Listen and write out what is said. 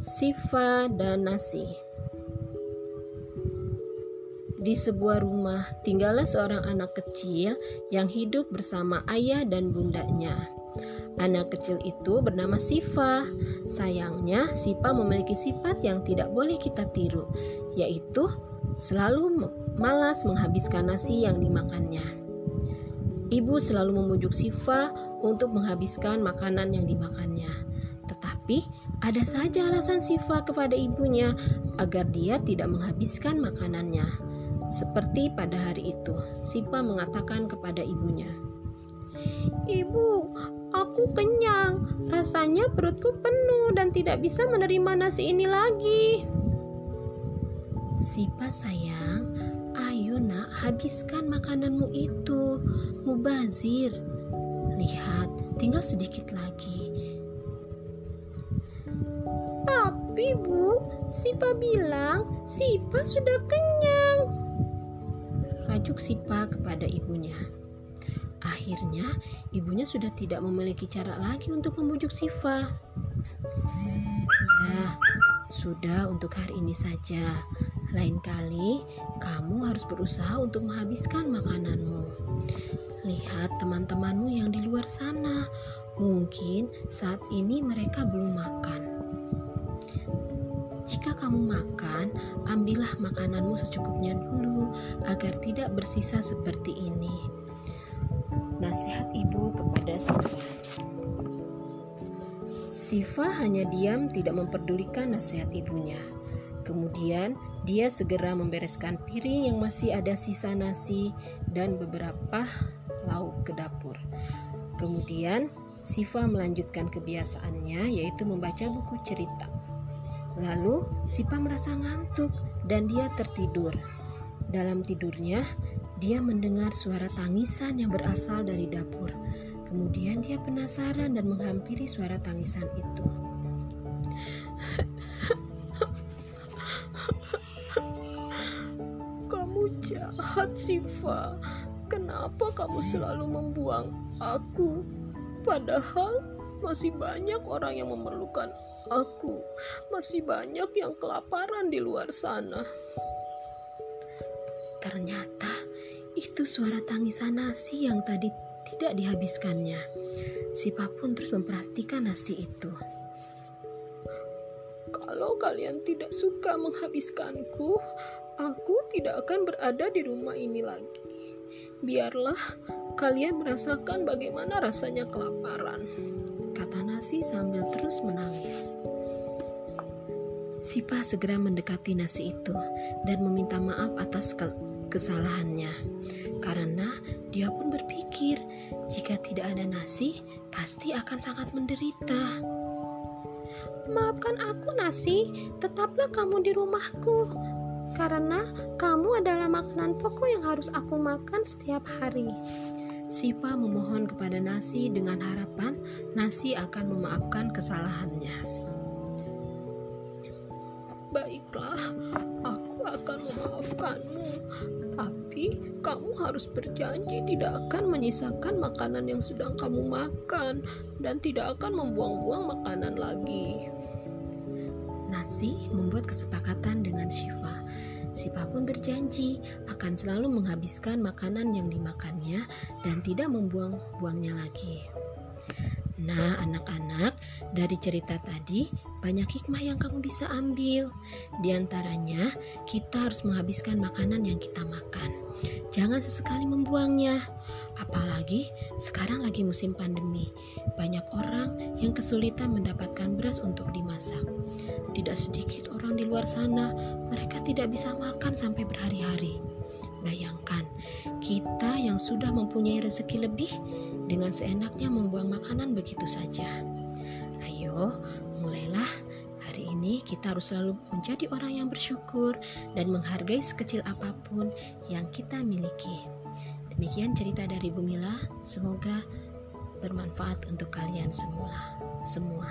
Sifa dan Nasi Di sebuah rumah tinggallah seorang anak kecil yang hidup bersama ayah dan bundanya. Anak kecil itu bernama Sifa. Sayangnya, Sifa memiliki sifat yang tidak boleh kita tiru, yaitu selalu malas menghabiskan nasi yang dimakannya. Ibu selalu memujuk Sifa untuk menghabiskan makanan yang dimakannya. Tetapi ada saja alasan Sifa kepada ibunya agar dia tidak menghabiskan makanannya. Seperti pada hari itu, Sifa mengatakan kepada ibunya, "Ibu, Aku kenyang, rasanya perutku penuh dan tidak bisa menerima nasi ini lagi. Sipa sayang, ayo nak habiskan makananmu itu. Mubazir, lihat tinggal sedikit lagi. Tapi bu, Sipa bilang Sipa sudah kenyang. Rajuk Sipa kepada ibunya. Akhirnya, ibunya sudah tidak memiliki cara lagi untuk membujuk Siva. Ya, sudah untuk hari ini saja. Lain kali, kamu harus berusaha untuk menghabiskan makananmu. Lihat teman-temanmu yang di luar sana. Mungkin saat ini mereka belum makan. Jika kamu makan, ambillah makananmu secukupnya dulu agar tidak bersisa seperti ini. Nasihat ibu kepada Siva. Siva hanya diam tidak memperdulikan nasihat ibunya. Kemudian dia segera membereskan piring yang masih ada sisa nasi dan beberapa lauk ke dapur. Kemudian Siva melanjutkan kebiasaannya yaitu membaca buku cerita. Lalu Siva merasa ngantuk dan dia tertidur. Dalam tidurnya, dia mendengar suara tangisan yang berasal dari dapur. Kemudian dia penasaran dan menghampiri suara tangisan itu. Kamu jahat, Siva. Kenapa kamu selalu membuang aku? Padahal masih banyak orang yang memerlukan aku. Masih banyak yang kelaparan di luar sana. Ternyata itu suara tangisan nasi yang tadi tidak dihabiskannya. Sipa pun terus memperhatikan nasi itu. Kalau kalian tidak suka menghabiskanku, aku tidak akan berada di rumah ini lagi. Biarlah kalian merasakan bagaimana rasanya kelaparan, kata nasi sambil terus menangis. Sipa segera mendekati nasi itu dan meminta maaf atas kesalahannya. Karena dia pun berpikir, jika tidak ada nasi, pasti akan sangat menderita. Maafkan aku, Nasi. Tetaplah kamu di rumahku, karena kamu adalah makanan pokok yang harus aku makan setiap hari. Sipa memohon kepada Nasi dengan harapan Nasi akan memaafkan kesalahannya. Baiklah, aku akan memaafkanmu. Tapi kamu harus berjanji tidak akan menyisakan makanan yang sedang kamu makan dan tidak akan membuang-buang makanan lagi. Nasi membuat kesepakatan dengan Shiva. Siva pun berjanji akan selalu menghabiskan makanan yang dimakannya dan tidak membuang-buangnya lagi. Nah, anak-anak, dari cerita tadi banyak hikmah yang kamu bisa ambil. Di antaranya, kita harus menghabiskan makanan yang kita makan. Jangan sesekali membuangnya. Apalagi sekarang lagi musim pandemi. Banyak orang yang kesulitan mendapatkan beras untuk dimasak. Tidak sedikit orang di luar sana, mereka tidak bisa makan sampai berhari-hari. Kita yang sudah mempunyai rezeki lebih dengan seenaknya membuang makanan begitu saja. Ayo, mulailah hari ini kita harus selalu menjadi orang yang bersyukur dan menghargai sekecil apa pun yang kita miliki. Demikian cerita dari Bumila, semoga bermanfaat untuk kalian semua. Semua.